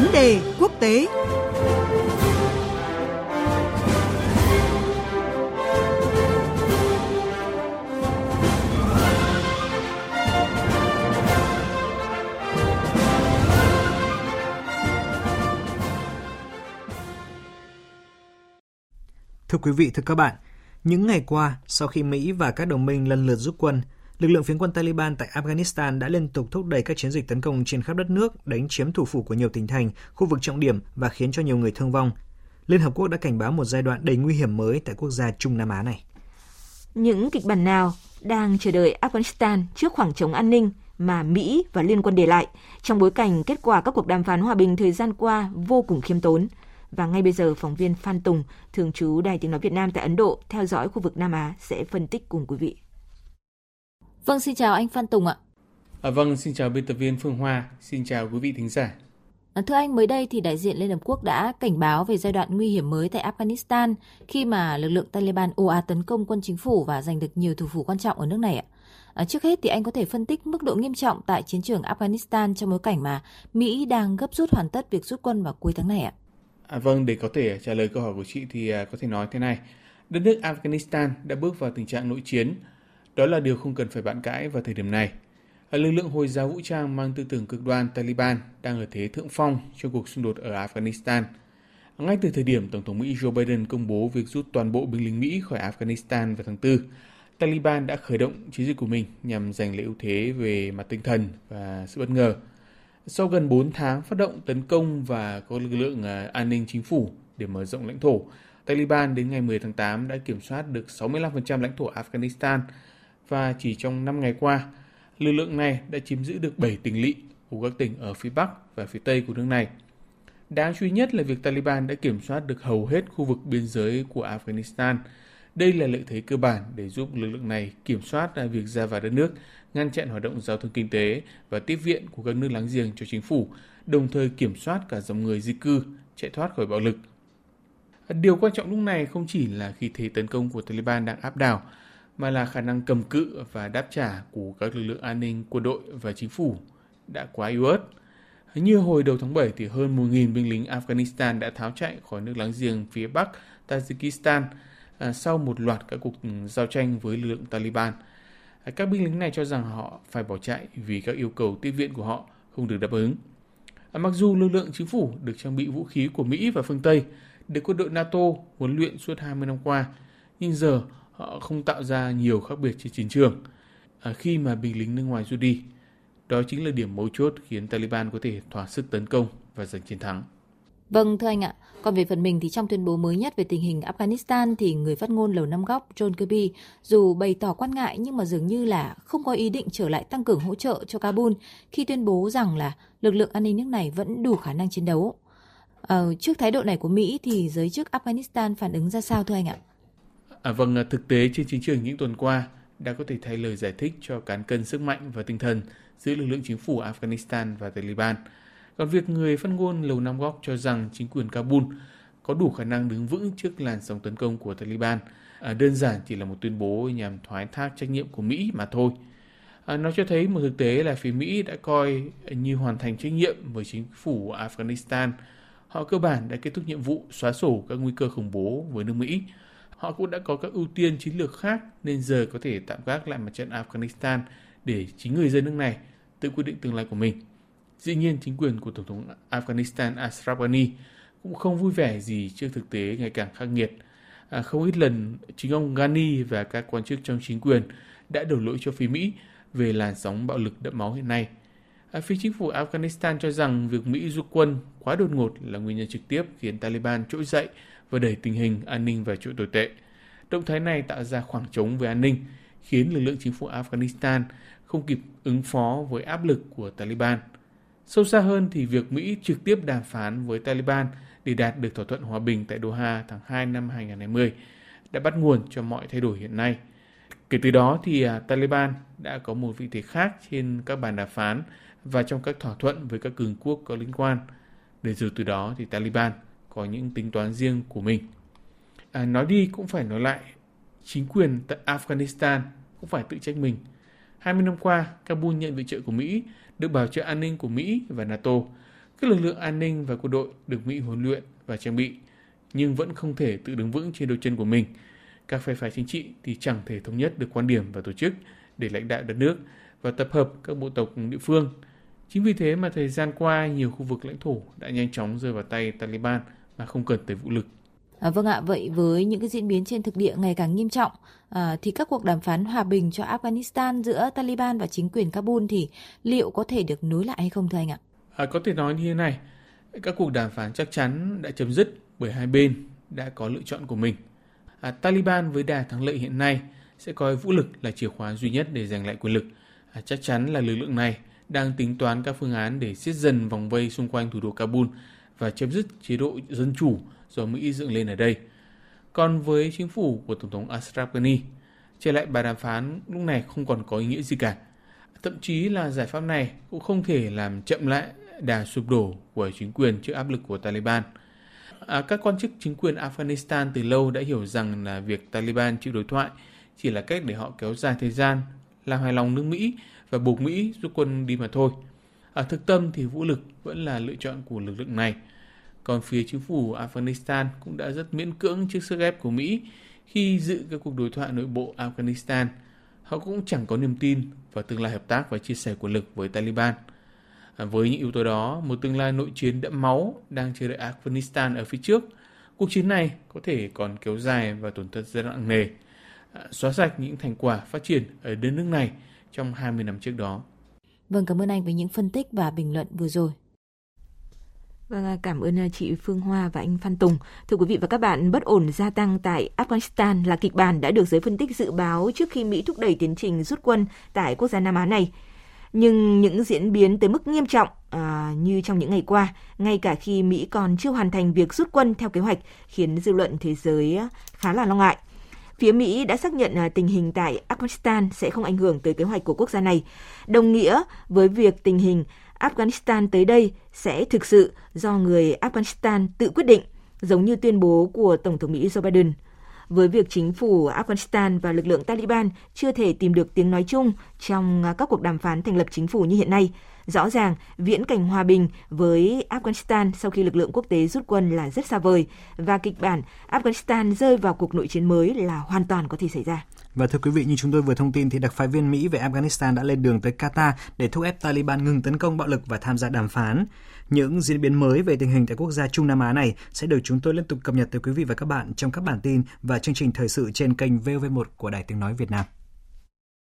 Vấn đề quốc tế. Thưa quý vị, thưa các bạn, những ngày qua, sau khi Mỹ và các đồng minh lần lượt rút quân, lực lượng phiến quân Taliban tại Afghanistan đã liên tục thúc đẩy các chiến dịch tấn công trên khắp đất nước, đánh chiếm thủ phủ của nhiều tỉnh thành, khu vực trọng điểm và khiến cho nhiều người thương vong. Liên Hợp Quốc đã cảnh báo một giai đoạn đầy nguy hiểm mới tại quốc gia Trung Nam Á này. Những kịch bản nào đang chờ đợi Afghanistan trước khoảng trống an ninh mà Mỹ và Liên quân để lại trong bối cảnh kết quả các cuộc đàm phán hòa bình thời gian qua vô cùng khiêm tốn? Và ngay bây giờ, phóng viên Phan Tùng, thường trú Đài Tiếng Nói Việt Nam tại Ấn Độ, theo dõi khu vực Nam Á sẽ phân tích cùng quý vị. Vâng, xin chào anh Phan Tùng ạ. À, vâng, xin chào biên tập viên Phương Hoa, xin chào quý vị thính giả. À, thưa anh, mới đây thì đại diện Liên Hợp Quốc đã cảnh báo về giai đoạn nguy hiểm mới tại Afghanistan khi mà lực lượng Taliban ồ ạt tấn công quân chính phủ và giành được nhiều thủ phủ quan trọng ở nước này ạ. À, trước hết thì anh có thể phân tích mức độ nghiêm trọng tại chiến trường Afghanistan trong bối cảnh mà Mỹ đang gấp rút hoàn tất việc rút quân vào cuối tháng này ạ. À, vâng, để có thể trả lời câu hỏi của chị thì à, có thể nói thế này. Đất nước Afghanistan đã bước vào tình trạng nội chiến. Đó là điều không cần phải bàn cãi vào thời điểm này. Lực lượng Hồi giáo vũ trang mang tư tưởng cực đoan Taliban đang ở thế thượng phong trong cuộc xung đột ở Afghanistan. Ngay từ thời điểm Tổng thống Mỹ Joe Biden công bố việc rút toàn bộ binh lính Mỹ khỏi Afghanistan vào tháng 4, Taliban đã khởi động chiến dịch của mình nhằm giành lấy ưu thế về mặt tinh thần và sự bất ngờ. Sau gần 4 tháng phát động tấn công và có lực lượng à, an ninh chính phủ để mở rộng lãnh thổ, Taliban đến ngày 10 tháng 8 đã kiểm soát được 65% lãnh thổ Afghanistan và chỉ trong 5 ngày qua, lực lượng này đã chiếm giữ được 7 tỉnh lỵ của các tỉnh ở phía Bắc và phía Tây của nước này. Đáng chú ý nhất là việc Taliban đã kiểm soát được hầu hết khu vực biên giới của Afghanistan. Đây là lợi thế cơ bản để giúp lực lượng này kiểm soát việc ra vào đất nước ngăn chặn hoạt động giao thương kinh tế và tiếp viện của các nước láng giềng cho chính phủ, đồng thời kiểm soát cả dòng người di cư chạy thoát khỏi bạo lực. Điều quan trọng lúc này không chỉ là khi thế tấn công của Taliban đang áp đảo, mà là khả năng cầm cự và đáp trả của các lực lượng an ninh, quân đội và chính phủ đã quá yếu ớt. Như hồi đầu tháng 7 thì hơn 1.000 binh lính Afghanistan đã tháo chạy khỏi nước láng giềng phía Bắc Tajikistan à, sau một loạt các cuộc giao tranh với lực lượng Taliban à, – các binh lính này cho rằng họ phải bỏ chạy vì các yêu cầu tiếp viện của họ không được đáp ứng. À, mặc dù lực lượng chính phủ được trang bị vũ khí của Mỹ và phương Tây, được quân đội NATO huấn luyện suốt 20 năm qua, nhưng giờ họ không tạo ra nhiều khác biệt trên chiến trường à, khi mà binh lính nước ngoài rút đi. Đó chính là điểm mấu chốt khiến Taliban có thể thỏa sức tấn công và giành chiến thắng. Vâng thưa anh ạ, còn về phần mình thì trong tuyên bố mới nhất về tình hình Afghanistan thì người phát ngôn Lầu Năm Góc John Kirby dù bày tỏ quan ngại nhưng mà dường như là không có ý định trở lại tăng cường hỗ trợ cho Kabul khi tuyên bố rằng là lực lượng an ninh nước này vẫn đủ khả năng chiến đấu. À, trước thái độ này của Mỹ thì giới chức Afghanistan phản ứng ra sao thưa anh ạ? À, vâng, à, thực tế trên chiến trường những tuần qua đã có thể thay lời giải thích cho cán cân sức mạnh và tinh thần giữa lực lượng chính phủ Afghanistan và Taliban – còn việc người phát ngôn Lầu Năm Góc cho rằng chính quyền Kabul có đủ khả năng đứng vững trước làn sóng tấn công của Taliban à, đơn giản chỉ là một tuyên bố nhằm thoái thác trách nhiệm của Mỹ mà thôi. À, nó cho thấy một thực tế là phía Mỹ đã coi như hoàn thành trách nhiệm với chính phủ Afghanistan. Họ cơ bản đã kết thúc nhiệm vụ xóa sổ các nguy cơ khủng bố với nước Mỹ. Họ cũng đã có các ưu tiên chiến lược khác nên giờ có thể tạm gác lại mặt trận Afghanistan để chính người dân nước này tự quyết định tương lai của mình. Dĩ nhiên, chính quyền của Tổng thống Afghanistan Ashraf Ghani cũng không vui vẻ gì trước thực tế ngày càng khắc nghiệt. À, không ít lần, chính ông Ghani và các quan chức trong chính quyền đã đổ lỗi cho phía Mỹ về làn sóng bạo lực đẫm máu hiện nay. À, phía chính phủ Afghanistan cho rằng việc Mỹ rút quân quá đột ngột là nguyên nhân trực tiếp khiến Taliban trỗi dậy và đẩy tình hình an ninh vào chỗ tồi tệ. Động thái này tạo ra khoảng trống về an ninh, khiến lực lượng chính phủ Afghanistan không kịp ứng phó với áp lực của Taliban – Sâu xa hơn thì việc Mỹ trực tiếp đàm phán với Taliban để đạt được thỏa thuận hòa bình tại Doha tháng 2 năm 2020 đã bắt nguồn cho mọi thay đổi hiện nay. Kể từ đó thì à, Taliban đã có một vị thế khác trên các bàn đàm phán và trong các thỏa thuận với các cường quốc có liên quan. Để rồi từ đó thì Taliban có những tính toán riêng của mình. À, nói đi cũng phải nói lại, chính quyền tại Afghanistan cũng phải tự trách mình. 20 năm qua, Kabul nhận viện trợ của Mỹ được bảo trợ an ninh của Mỹ và NATO. Các lực lượng an ninh và quân đội được Mỹ huấn luyện và trang bị, nhưng vẫn không thể tự đứng vững trên đôi chân của mình. Các phe phái chính trị thì chẳng thể thống nhất được quan điểm và tổ chức để lãnh đạo đất nước và tập hợp các bộ tộc địa phương. Chính vì thế mà thời gian qua nhiều khu vực lãnh thổ đã nhanh chóng rơi vào tay Taliban mà không cần tới vũ lực. À, vâng ạ, vậy với những cái diễn biến trên thực địa ngày càng nghiêm trọng à, thì các cuộc đàm phán hòa bình cho Afghanistan giữa Taliban và chính quyền Kabul thì liệu có thể được nối lại hay không thưa anh ạ? À, có thể nói như thế này, các cuộc đàm phán chắc chắn đã chấm dứt bởi hai bên đã có lựa chọn của mình. À, Taliban với đà thắng lợi hiện nay sẽ coi vũ lực là chìa khóa duy nhất để giành lại quyền lực. À, chắc chắn là lực lượng này đang tính toán các phương án để siết dần vòng vây xung quanh thủ đô Kabul và chấm dứt chế độ dân chủ do Mỹ dựng lên ở đây. Còn với chính phủ của Tổng thống Ashraf Ghani, trở lại bài đàm phán lúc này không còn có ý nghĩa gì cả. Thậm chí là giải pháp này cũng không thể làm chậm lại đà sụp đổ của chính quyền trước áp lực của Taliban. À, các quan chức chính quyền Afghanistan từ lâu đã hiểu rằng là việc Taliban chịu đối thoại chỉ là cách để họ kéo dài thời gian, làm hài lòng nước Mỹ và buộc Mỹ rút quân đi mà thôi. Ở thực tâm thì vũ lực vẫn là lựa chọn của lực lượng này. Còn phía chính phủ Afghanistan cũng đã rất miễn cưỡng trước sức ép của Mỹ khi dự các cuộc đối thoại nội bộ Afghanistan. Họ cũng chẳng có niềm tin vào tương lai hợp tác và chia sẻ quyền lực với Taliban. À, với những yếu tố đó, một tương lai nội chiến đẫm máu đang chờ đợi Afghanistan ở phía trước. Cuộc chiến này có thể còn kéo dài và tổn thất rất nặng nề, à, xóa sạch những thành quả phát triển ở đất nước này trong 20 năm trước đó. Vâng, cảm ơn anh với những phân tích và bình luận vừa rồi. Vâng, à, cảm ơn à, chị Phương Hoa và anh Phan Tùng. Thưa quý vị và các bạn, bất ổn gia tăng tại Afghanistan là kịch bản đã được giới phân tích dự báo trước khi Mỹ thúc đẩy tiến trình rút quân tại quốc gia Nam Á này. Nhưng những diễn biến tới mức nghiêm trọng à, như trong những ngày qua, ngay cả khi Mỹ còn chưa hoàn thành việc rút quân theo kế hoạch, khiến dư luận thế giới khá là lo ngại. Phía Mỹ đã xác nhận à, tình hình tại Afghanistan sẽ không ảnh hưởng tới kế hoạch của quốc gia này, đồng nghĩa với việc tình hình Afghanistan tới đây sẽ thực sự do người Afghanistan tự quyết định, giống như tuyên bố của Tổng thống Mỹ Joe Biden. Với việc chính phủ Afghanistan và lực lượng Taliban chưa thể tìm được tiếng nói chung trong à, các cuộc đàm phán thành lập chính phủ như hiện nay, rõ ràng viễn cảnh hòa bình với Afghanistan sau khi lực lượng quốc tế rút quân là rất xa vời và kịch bản Afghanistan rơi vào cuộc nội chiến mới là hoàn toàn có thể xảy ra. Và thưa quý vị, như chúng tôi vừa thông tin thì đặc phái viên Mỹ về Afghanistan đã lên đường tới Qatar để thúc ép Taliban ngừng tấn công bạo lực và tham gia đàm phán. Những diễn biến mới về tình hình tại quốc gia Trung Nam Á này sẽ được chúng tôi liên tục cập nhật tới quý vị và các bạn trong các bản tin và chương trình thời sự trên kênh VOV1 của Đài Tiếng Nói Việt Nam.